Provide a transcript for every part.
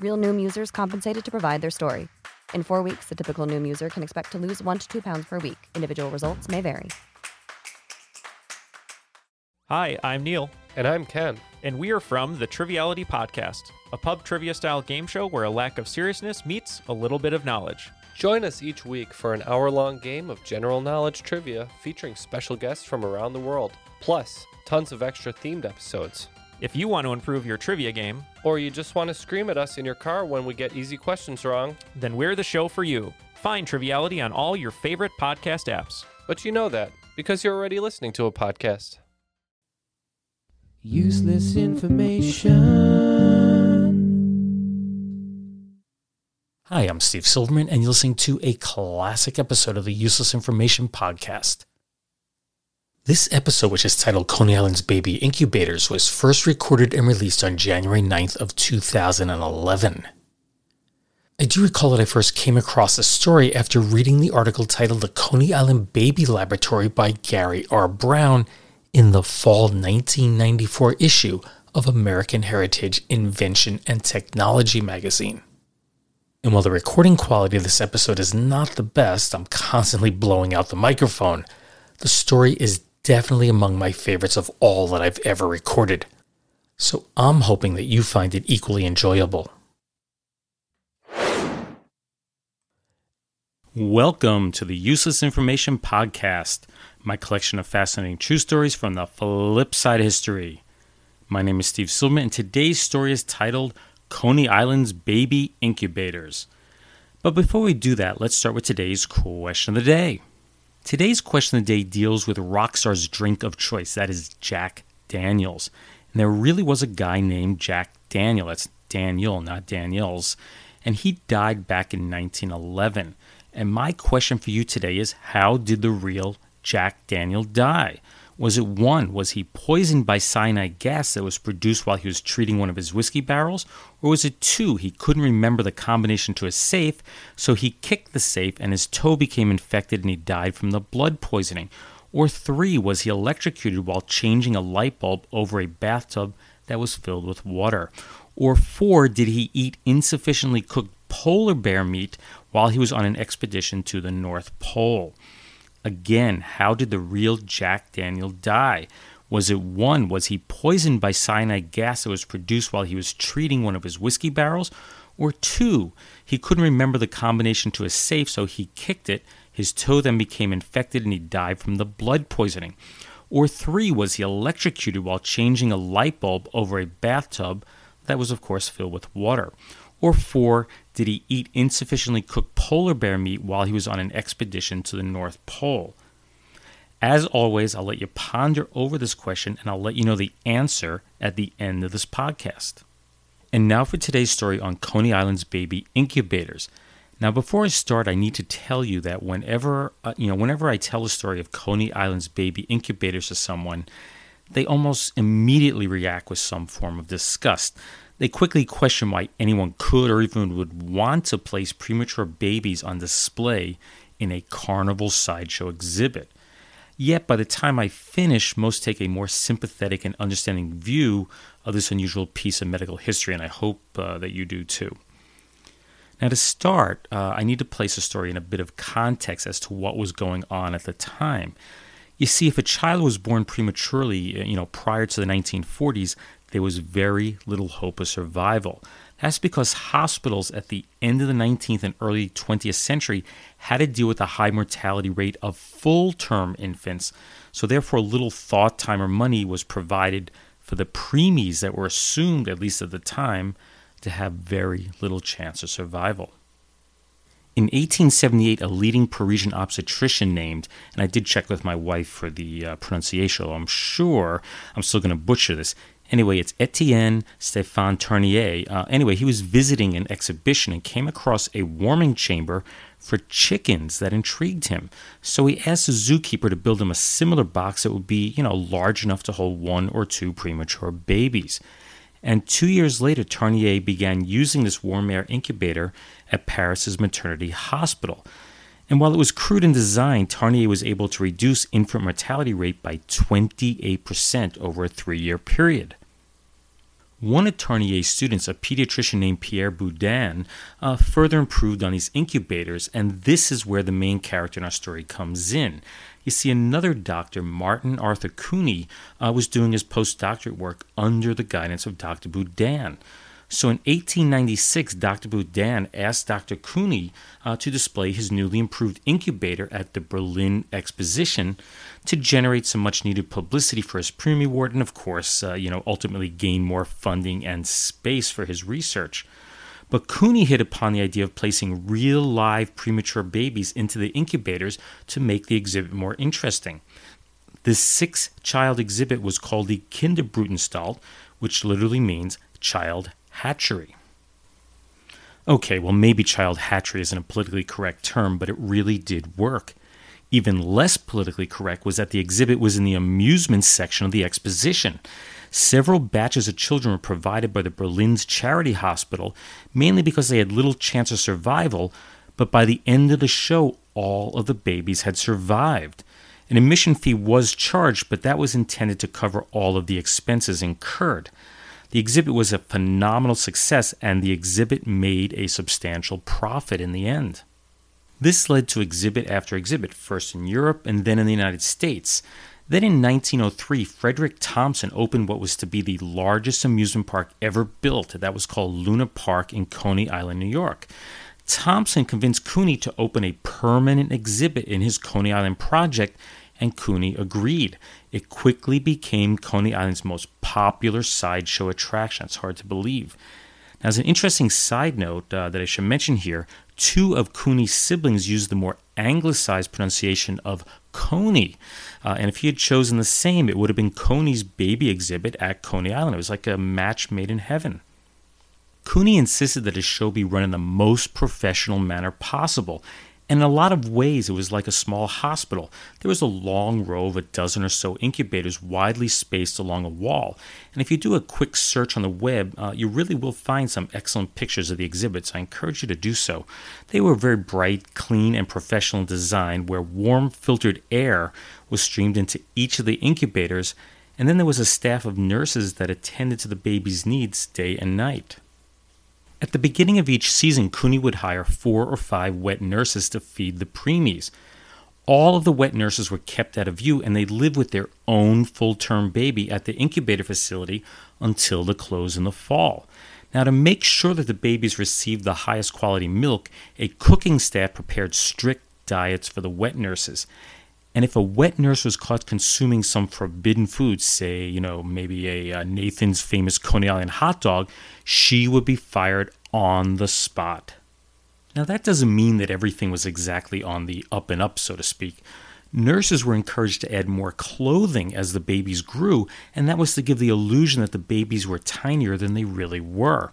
Real Noom users compensated to provide their story. In four weeks, the typical Noom user can expect to lose one to two pounds per week. Individual results may vary. Hi, I'm Neil, And I'm Ken. and we are from the Triviality Podcast, a pub trivia style game show where a lack of seriousness meets a little bit of knowledge. Join us each week for an hour long game of general knowledge trivia featuring special guests from around the world, plus tons of extra themed episodes. If you want to improve your trivia game, Or you just want to scream at us in your car when we get easy questions wrong, then we're the show for you. Find Triviality on all your favorite podcast apps. but you know that because you're already listening to a podcast. Useless information. Hi, I'm Steve Silverman, and you're listening to a classic episode of the Useless Information Podcast. This episode, which is titled Coney Island's Baby Incubators, was first recorded and released on January 9th of 2011. I do recall that I first came across the story after reading the article titled The Coney Island Baby Laboratory by Gary R. Brown in the fall 1994 issue of American Heritage Invention and Technology magazine. And while the recording quality of this episode is not the best, I'm constantly blowing out the microphone. The story is definitely among my favorites of all that I've ever recorded. So I'm hoping that you find it equally enjoyable. Welcome to the Useless Information Podcast, my collection of fascinating true stories from the flip side of history. My name is Steve Silverman, and today's story is titled Coney Island's Baby Incubators. But before we do that, let's start with today's question of the day. Today's question of the day deals with Rockstar's drink of choice, that is Jack Daniels. And there really was a guy named Jack Daniel, that's Daniel, not Daniels, and he died back in 1911. And my question for you today is how did the real Jack Daniel die? Was it one, was he poisoned by cyanide gas that was produced while he was treating one of his whiskey barrels? Or was it two, he couldn't remember the combination to a safe, so he kicked the safe and his toe became infected and he died from the blood poisoning? Or three, was he electrocuted while changing a light bulb over a bathtub that was filled with water? Or four, did he eat insufficiently cooked polar bear meat while he was on an expedition to the North Pole? Again, how did the real Jack Daniel die? Was it one, was he poisoned by cyanide gas that was produced while he was treating one of his whiskey barrels? Or two, he couldn't remember the combination to a safe, so he kicked it, his toe then became infected, and he died from the blood poisoning? Or three, was he electrocuted while changing a light bulb over a bathtub that was, of course, filled with water? Or four, did he eat insufficiently cooked polar bear meat while he was on an expedition to the North Pole? As always, I'll let you ponder over this question and I'll let you know the answer at the end of this podcast. And now for today's story on Coney Island's baby incubators. Now, before I start, I need to tell you that whenever uh, you know, whenever I tell a story of Coney Island's baby incubators to someone, they almost immediately react with some form of disgust. They quickly question why anyone could or even would want to place premature babies on display in a carnival sideshow exhibit. Yet, by the time I finish, most take a more sympathetic and understanding view of this unusual piece of medical history, and I hope uh, that you do too. Now, to start, uh, I need to place the story in a bit of context as to what was going on at the time. You see, if a child was born prematurely, you know, prior to the 1940s, there was very little hope of survival. That's because hospitals at the end of the 19th and early 20th century had to deal with a high mortality rate of full term infants, so therefore little thought time or money was provided for the preemies that were assumed, at least at the time, to have very little chance of survival. In 1878, a leading Parisian obstetrician named, and I did check with my wife for the uh, pronunciation, I'm sure I'm still going to butcher this. Anyway, it's Etienne Stéphane Tournier. Uh, anyway, he was visiting an exhibition and came across a warming chamber for chickens that intrigued him. So he asked the zookeeper to build him a similar box that would be, you know, large enough to hold one or two premature babies. And two years later, Tournier began using this warm air incubator at Paris's maternity hospital. And while it was crude in design, Tournier was able to reduce infant mortality rate by 28% over a three year period. One of Tournier's students, a pediatrician named Pierre Budin, uh, further improved on these incubators, and this is where the main character in our story comes in. You see, another doctor, Martin Arthur Cooney, uh, was doing his postdoctorate work under the guidance of Dr. Budin. So in 1896, Dr. Budin asked Dr. Cooney uh, to display his newly improved incubator at the Berlin Exposition to generate some much needed publicity for his preemie Award and, of course, uh, you know, ultimately gain more funding and space for his research. But Cooney hit upon the idea of placing real live premature babies into the incubators to make the exhibit more interesting. This six child exhibit was called the Kinderbrutanstalt, which literally means child hatchery. Okay, well, maybe child hatchery isn't a politically correct term, but it really did work. Even less politically correct was that the exhibit was in the amusement section of the exposition. Several batches of children were provided by the Berlin's charity hospital, mainly because they had little chance of survival, but by the end of the show, all of the babies had survived. An admission fee was charged, but that was intended to cover all of the expenses incurred. The exhibit was a phenomenal success, and the exhibit made a substantial profit in the end. This led to exhibit after exhibit, first in Europe and then in the United States. Then in 1903, Frederick Thompson opened what was to be the largest amusement park ever built. That was called Luna Park in Coney Island, New York. Thompson convinced Cooney to open a permanent exhibit in his Coney Island project, and Cooney agreed. It quickly became Coney Island's most popular sideshow attraction. It's hard to believe. Now, as an interesting side note uh, that I should mention here, two of Cooney's siblings used the more anglicized pronunciation of Coney. Uh, and if he had chosen the same, it would have been Coney's baby exhibit at Coney Island. It was like a match made in heaven. Cooney insisted that his show be run in the most professional manner possible, and in a lot of ways, it was like a small hospital. There was a long row of a dozen or so incubators widely spaced along a wall. And if you do a quick search on the web, uh, you really will find some excellent pictures of the exhibits. I encourage you to do so. They were very bright, clean, and professional design, where warm, filtered air was streamed into each of the incubators. And then there was a staff of nurses that attended to the baby's needs day and night. At the beginning of each season, Cooney would hire four or five wet nurses to feed the preemies. All of the wet nurses were kept out of view and they lived with their own full term baby at the incubator facility until the close in the fall. Now, to make sure that the babies received the highest quality milk, a cooking staff prepared strict diets for the wet nurses. And if a wet nurse was caught consuming some forbidden food, say, you know, maybe a, uh, Nathan's famous Coney Island hot dog, she would be fired on the spot. Now, that doesn't mean that everything was exactly on the up and up, so to speak. Nurses were encouraged to add more clothing as the babies grew, and that was to give the illusion that the babies were tinier than they really were.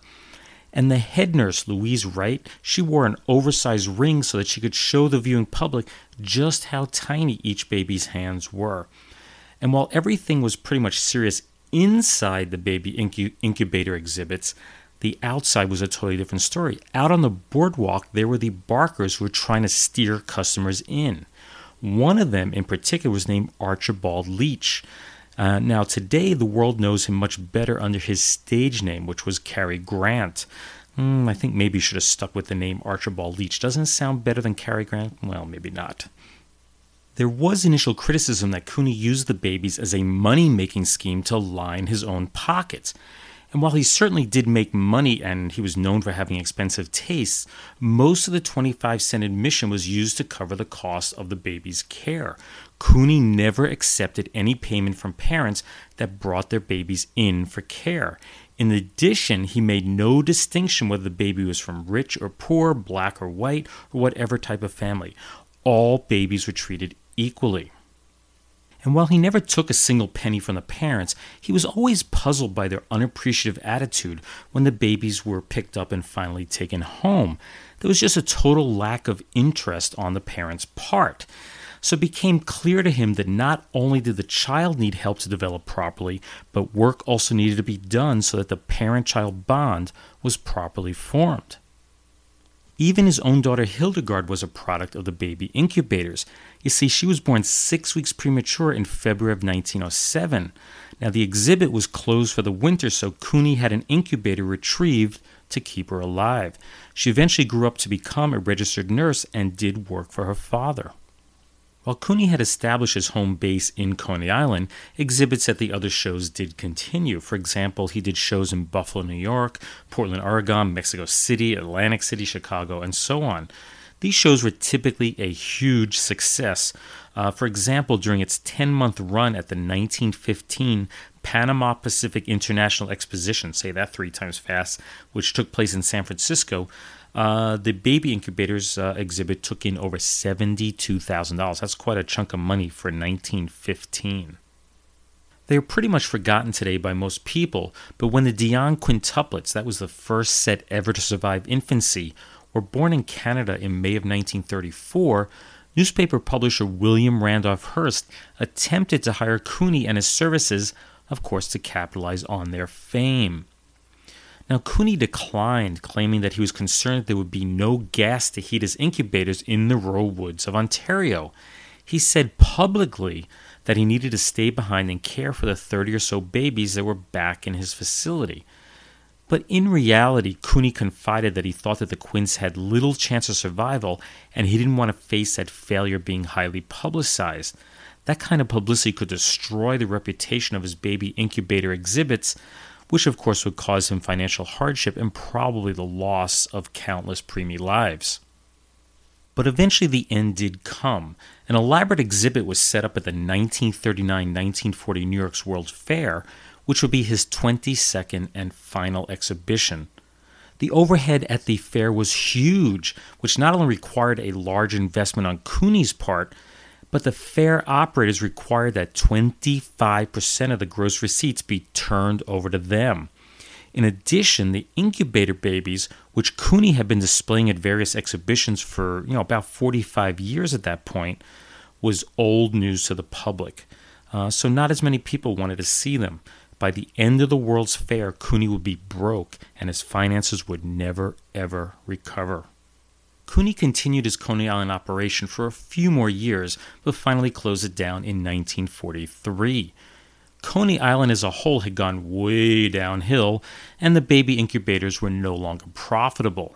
And the head nurse, Louise Wright, she wore an oversized ring so that she could show the viewing public just how tiny each baby's hands were. And while everything was pretty much serious inside the baby incu- incubator exhibits, the outside was a totally different story. Out on the boardwalk, there were the barkers who were trying to steer customers in. One of them in particular was named Archibald Leach. Uh, now, today, the world knows him much better under his stage name, which was Cary Grant. Mm, I think maybe you should have stuck with the name Archibald Leach. Doesn't it sound better than Cary Grant? Well, maybe not. There was initial criticism that Cooney used the babies as a money making scheme to line his own pockets. And while he certainly did make money and he was known for having expensive tastes, most of the 25 cent admission was used to cover the cost of the baby's care. Cooney never accepted any payment from parents that brought their babies in for care. In addition, he made no distinction whether the baby was from rich or poor, black or white, or whatever type of family. All babies were treated equally. And while he never took a single penny from the parents, he was always puzzled by their unappreciative attitude when the babies were picked up and finally taken home. There was just a total lack of interest on the parents' part. So it became clear to him that not only did the child need help to develop properly, but work also needed to be done so that the parent child bond was properly formed. Even his own daughter Hildegard was a product of the baby incubators. You see, she was born six weeks premature in February of 1907. Now, the exhibit was closed for the winter, so Cooney had an incubator retrieved to keep her alive. She eventually grew up to become a registered nurse and did work for her father. While Cooney had established his home base in Coney Island, exhibits at the other shows did continue. For example, he did shows in Buffalo, New York, Portland, Oregon, Mexico City, Atlantic City, Chicago, and so on. These shows were typically a huge success. Uh, for example, during its 10 month run at the 1915 Panama Pacific International Exposition, say that three times fast, which took place in San Francisco, uh, the baby incubators uh, exhibit took in over $72,000. That's quite a chunk of money for 1915. They are pretty much forgotten today by most people, but when the Dionne quintuplets, that was the first set ever to survive infancy, were born in Canada in May of 1934, newspaper publisher William Randolph Hearst attempted to hire Cooney and his services, of course, to capitalize on their fame. Now, Cooney declined, claiming that he was concerned that there would be no gas to heat his incubators in the rural woods of Ontario. He said publicly that he needed to stay behind and care for the 30 or so babies that were back in his facility. But in reality, Cooney confided that he thought that the Quints had little chance of survival and he didn't want to face that failure being highly publicized. That kind of publicity could destroy the reputation of his baby incubator exhibits, which of course would cause him financial hardship and probably the loss of countless preemie lives. But eventually the end did come. An elaborate exhibit was set up at the 1939 1940 New York's World's Fair, which would be his 22nd and final exhibition. The overhead at the fair was huge, which not only required a large investment on Cooney's part, but the fair operators required that 25% of the gross receipts be turned over to them. In addition, the incubator babies, which Cooney had been displaying at various exhibitions for, you know, about 45 years at that point, was old news to the public. Uh, so not as many people wanted to see them. By the end of the World's Fair, Cooney would be broke and his finances would never, ever recover. Cooney continued his Coney Island operation for a few more years, but finally closed it down in 1943. Coney Island as a whole had gone way downhill, and the baby incubators were no longer profitable.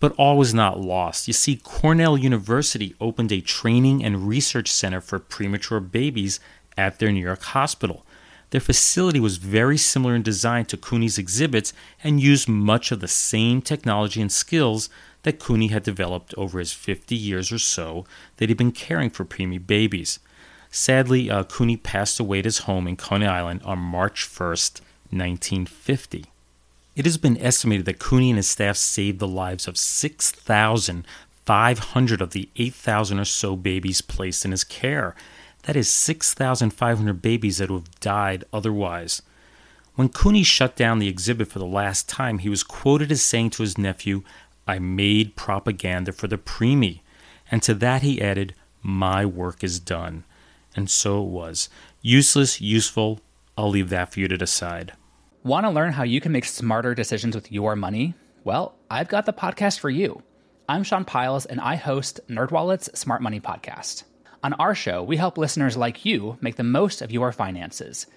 But all was not lost. You see, Cornell University opened a training and research center for premature babies at their New York hospital. Their facility was very similar in design to Cooney's exhibits and used much of the same technology and skills that Cooney had developed over his 50 years or so that he'd been caring for preemie babies. Sadly, uh, Cooney passed away at his home in Coney Island on March 1st, 1950. It has been estimated that Cooney and his staff saved the lives of 6,500 of the 8,000 or so babies placed in his care. That is 6,500 babies that would have died otherwise. When Cooney shut down the exhibit for the last time, he was quoted as saying to his nephew, I made propaganda for the preemie. And to that he added, My work is done. And so it was. Useless, useful, I'll leave that for you to decide. Want to learn how you can make smarter decisions with your money? Well, I've got the podcast for you. I'm Sean Pyles, and I host NerdWallet's Smart Money Podcast. On our show, we help listeners like you make the most of your finances –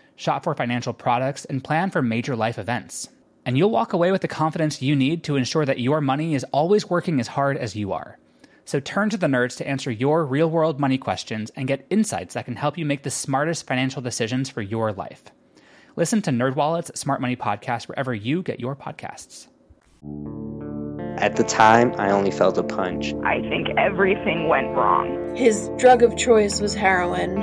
shop for financial products, and plan for major life events. And you'll walk away with the confidence you need to ensure that your money is always working as hard as you are. So turn to the nerds to answer your real world money questions and get insights that can help you make the smartest financial decisions for your life. Listen to NerdWallet's Smart Money Podcast wherever you get your podcasts. At the time, I only felt a punch. I think everything went wrong. His drug of choice was heroin.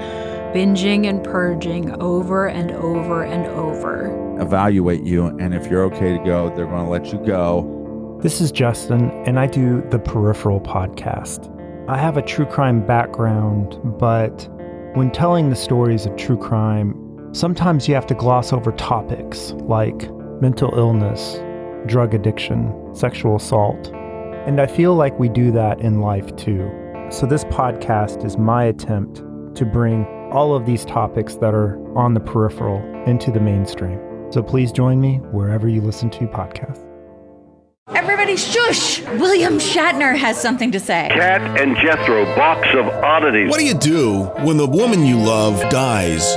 Binging and purging over and over and over. Evaluate you, and if you're okay to go, they're going to let you go this is Justin, and I do the Peripheral podcast. I have a true crime background, but when telling the stories of true crime, sometimes you have to gloss over topics like mental illness, drug addiction, sexual assault. And I feel like we do that in life too. So, this podcast is my attempt to bring all of these topics that are on the peripheral into the mainstream. So, please join me wherever you listen to podcasts. Everybody shush! William Shatner has something to say. Kat and Jethro, box of oddities. What do you do when the woman you love dies?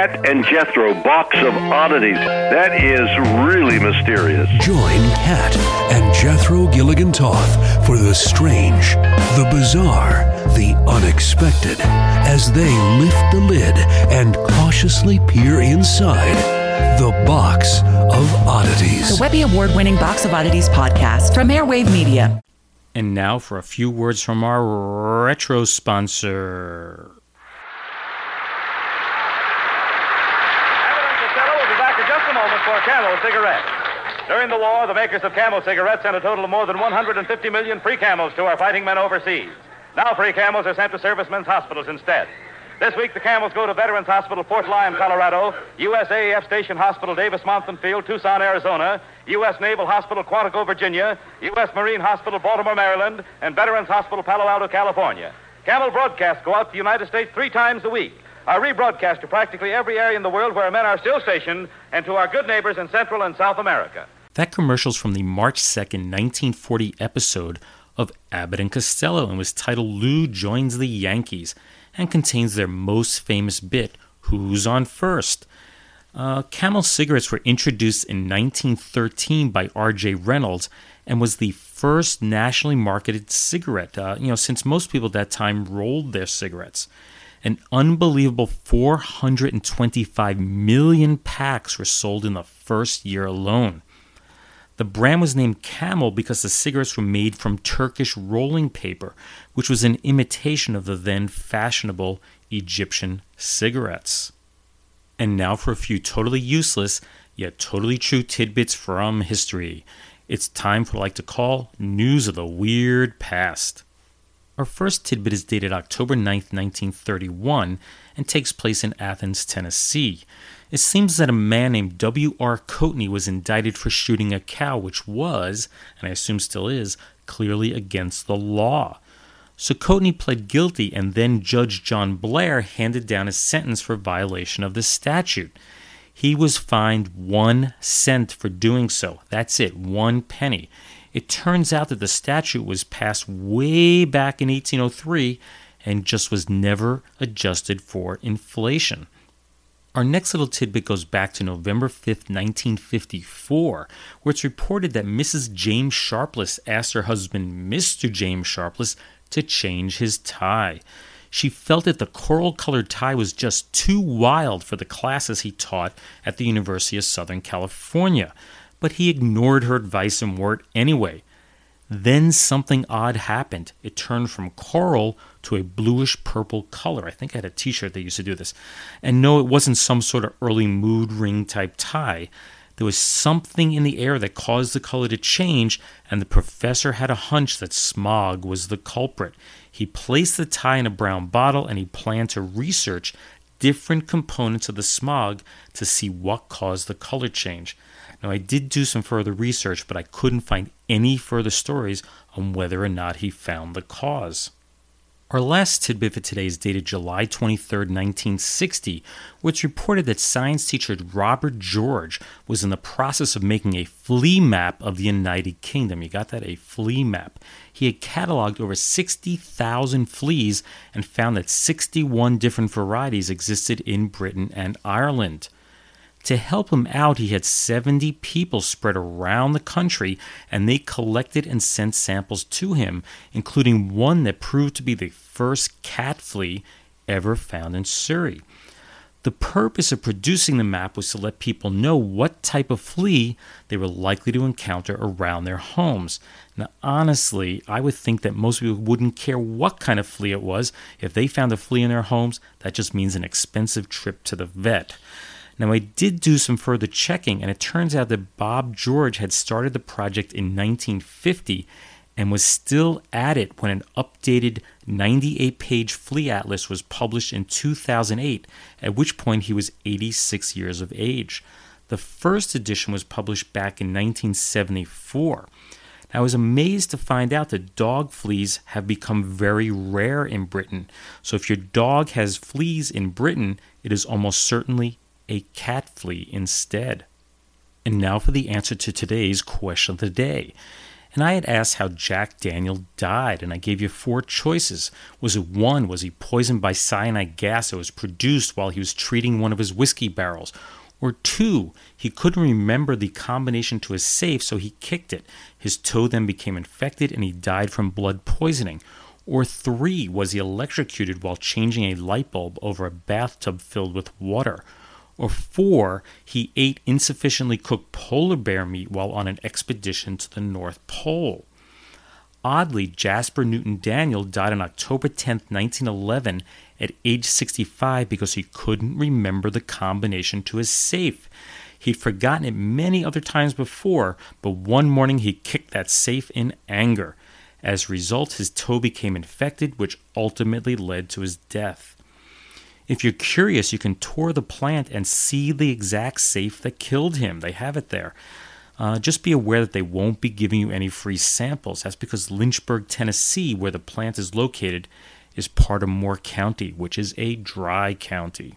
Kat and Jethro box of oddities. That is really mysterious. Join Kat and Jethro Gilligan Toth for the strange, the bizarre, the unexpected as they lift the lid and cautiously peer inside the Box of Oddities. The Webby Award winning Box of Oddities podcast from Airwave Media. And now for a few words from our retro sponsor. For Camel cigarettes. During the war, the makers of Camel cigarettes sent a total of more than 150 million free Camels to our fighting men overseas. Now free Camels are sent to servicemen's hospitals instead. This week, the Camels go to Veterans Hospital, Fort Lyon, Colorado, USAF Station Hospital, Davis Monthan Field, Tucson, Arizona, U.S. Naval Hospital, Quantico, Virginia, U.S. Marine Hospital, Baltimore, Maryland, and Veterans Hospital, Palo Alto, California. Camel broadcasts go out to the United States three times a week are rebroadcast to practically every area in the world where men are still stationed and to our good neighbors in Central and South America. That commercial's from the March 2nd, 1940 episode of Abbott and Costello and was titled Lou Joins the Yankees and contains their most famous bit, Who's on First? Uh, Camel cigarettes were introduced in 1913 by R.J. Reynolds and was the first nationally marketed cigarette, uh, you know, since most people at that time rolled their cigarettes. An unbelievable 425 million packs were sold in the first year alone. The brand was named Camel because the cigarettes were made from Turkish rolling paper, which was an imitation of the then fashionable Egyptian cigarettes. And now for a few totally useless yet totally true tidbits from history. It's time for like to call News of the Weird Past. Our first tidbit is dated October 9, 1931, and takes place in Athens, Tennessee. It seems that a man named W.R. Coatney was indicted for shooting a cow, which was, and I assume still is, clearly against the law. So Coatney pled guilty, and then Judge John Blair handed down a sentence for violation of the statute. He was fined one cent for doing so. That's it, one penny. It turns out that the statute was passed way back in 1803 and just was never adjusted for inflation. Our next little tidbit goes back to November 5th, 1954, where it's reported that Mrs. James Sharpless asked her husband, Mr. James Sharpless, to change his tie. She felt that the coral colored tie was just too wild for the classes he taught at the University of Southern California but he ignored her advice and wore it anyway. Then something odd happened. It turned from coral to a bluish purple color. I think I had a t shirt that used to do this. And no, it wasn't some sort of early mood ring type tie. There was something in the air that caused the color to change, and the professor had a hunch that smog was the culprit. He placed the tie in a brown bottle and he planned to research different components of the smog to see what caused the color change. Now, I did do some further research, but I couldn't find any further stories on whether or not he found the cause. Our last tidbit for today is dated July 23, 1960, which reported that science teacher Robert George was in the process of making a flea map of the United Kingdom. You got that? A flea map. He had cataloged over 60,000 fleas and found that 61 different varieties existed in Britain and Ireland. To help him out, he had 70 people spread around the country and they collected and sent samples to him, including one that proved to be the first cat flea ever found in Surrey. The purpose of producing the map was to let people know what type of flea they were likely to encounter around their homes. Now, honestly, I would think that most people wouldn't care what kind of flea it was. If they found a flea in their homes, that just means an expensive trip to the vet. Now, I did do some further checking, and it turns out that Bob George had started the project in 1950 and was still at it when an updated 98 page flea atlas was published in 2008, at which point he was 86 years of age. The first edition was published back in 1974. I was amazed to find out that dog fleas have become very rare in Britain. So if your dog has fleas in Britain, it is almost certainly a cat flea instead. And now for the answer to today's question of the day. And I had asked how Jack Daniel died, and I gave you four choices. Was it one, was he poisoned by cyanide gas that was produced while he was treating one of his whiskey barrels? Or two, he couldn't remember the combination to his safe, so he kicked it. His toe then became infected and he died from blood poisoning. Or three, was he electrocuted while changing a light bulb over a bathtub filled with water? Or four, he ate insufficiently cooked polar bear meat while on an expedition to the North Pole. Oddly, Jasper Newton Daniel died on October 10, 1911, at age 65 because he couldn't remember the combination to his safe. He'd forgotten it many other times before, but one morning he kicked that safe in anger. As a result, his toe became infected, which ultimately led to his death. If you're curious, you can tour the plant and see the exact safe that killed him. They have it there. Uh, just be aware that they won't be giving you any free samples. That's because Lynchburg, Tennessee, where the plant is located, is part of Moore County, which is a dry county.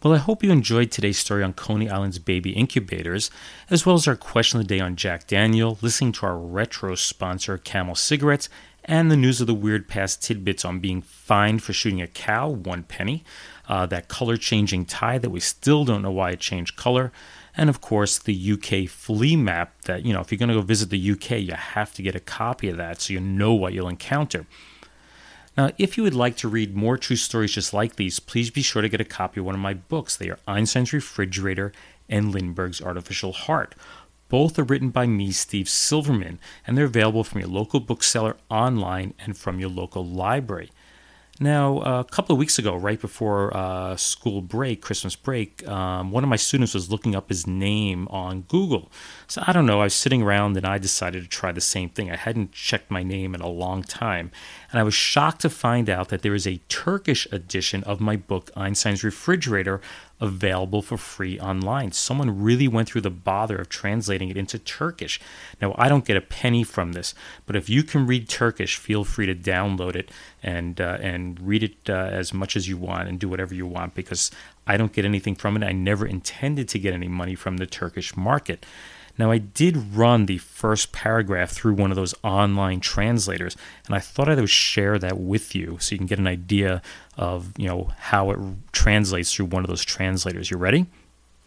Well, I hope you enjoyed today's story on Coney Island's baby incubators, as well as our question of the day on Jack Daniel, listening to our retro sponsor, Camel Cigarettes, and the news of the weird past tidbits on being fined for shooting a cow, one penny, uh, that color changing tie that we still don't know why it changed color, and of course the UK flea map that, you know, if you're going to go visit the UK, you have to get a copy of that so you know what you'll encounter. Now, if you would like to read more true stories just like these, please be sure to get a copy of one of my books. They are Einstein's Refrigerator and Lindbergh's Artificial Heart. Both are written by me, Steve Silverman, and they're available from your local bookseller online and from your local library. Now, a couple of weeks ago, right before uh, school break, Christmas break, um, one of my students was looking up his name on Google. So I don't know, I was sitting around and I decided to try the same thing. I hadn't checked my name in a long time. And I was shocked to find out that there is a Turkish edition of my book, Einstein's Refrigerator, available for free online. Someone really went through the bother of translating it into Turkish. Now, I don't get a penny from this, but if you can read Turkish, feel free to download it and uh, and read it uh, as much as you want and do whatever you want because I don't get anything from it. I never intended to get any money from the Turkish market. Now, I did run the first paragraph through one of those online translators, and I thought I would share that with you so you can get an idea of you know how it translates through one of those translators. You ready?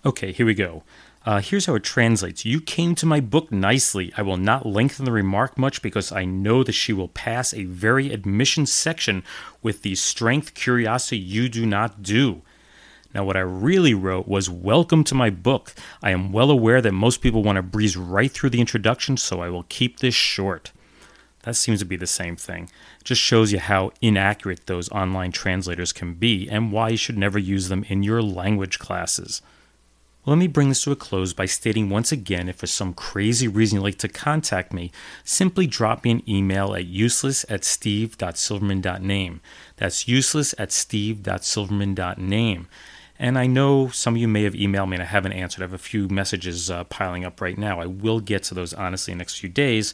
Okay, here we go. Uh, here's how it translates. You came to my book nicely. I will not lengthen the remark much because I know that she will pass a very admission section with the strength curiosity you do not do. Now, what I really wrote was Welcome to my book. I am well aware that most people want to breeze right through the introduction, so I will keep this short. That seems to be the same thing. It just shows you how inaccurate those online translators can be and why you should never use them in your language classes. Let me bring this to a close by stating once again if for some crazy reason you'd like to contact me, simply drop me an email at useless at steve.silverman.name. That's useless at steve.silverman.name. And I know some of you may have emailed me and I haven't answered. I have a few messages uh, piling up right now. I will get to those honestly in the next few days.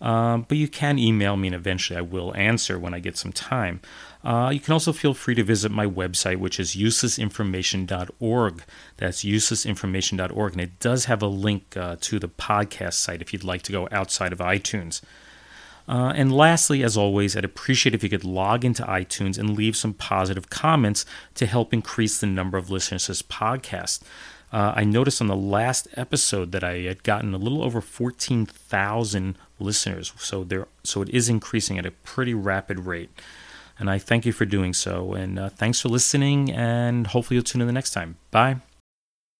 Um, but you can email me and eventually I will answer when I get some time. Uh, you can also feel free to visit my website, which is uselessinformation.org. That's uselessinformation.org. And it does have a link uh, to the podcast site if you'd like to go outside of iTunes. Uh, and lastly, as always, I'd appreciate if you could log into iTunes and leave some positive comments to help increase the number of listeners to this podcast. Uh, I noticed on the last episode that I had gotten a little over 14,000 listeners, so there, so it is increasing at a pretty rapid rate. And I thank you for doing so. And uh, thanks for listening, and hopefully you'll tune in the next time. Bye.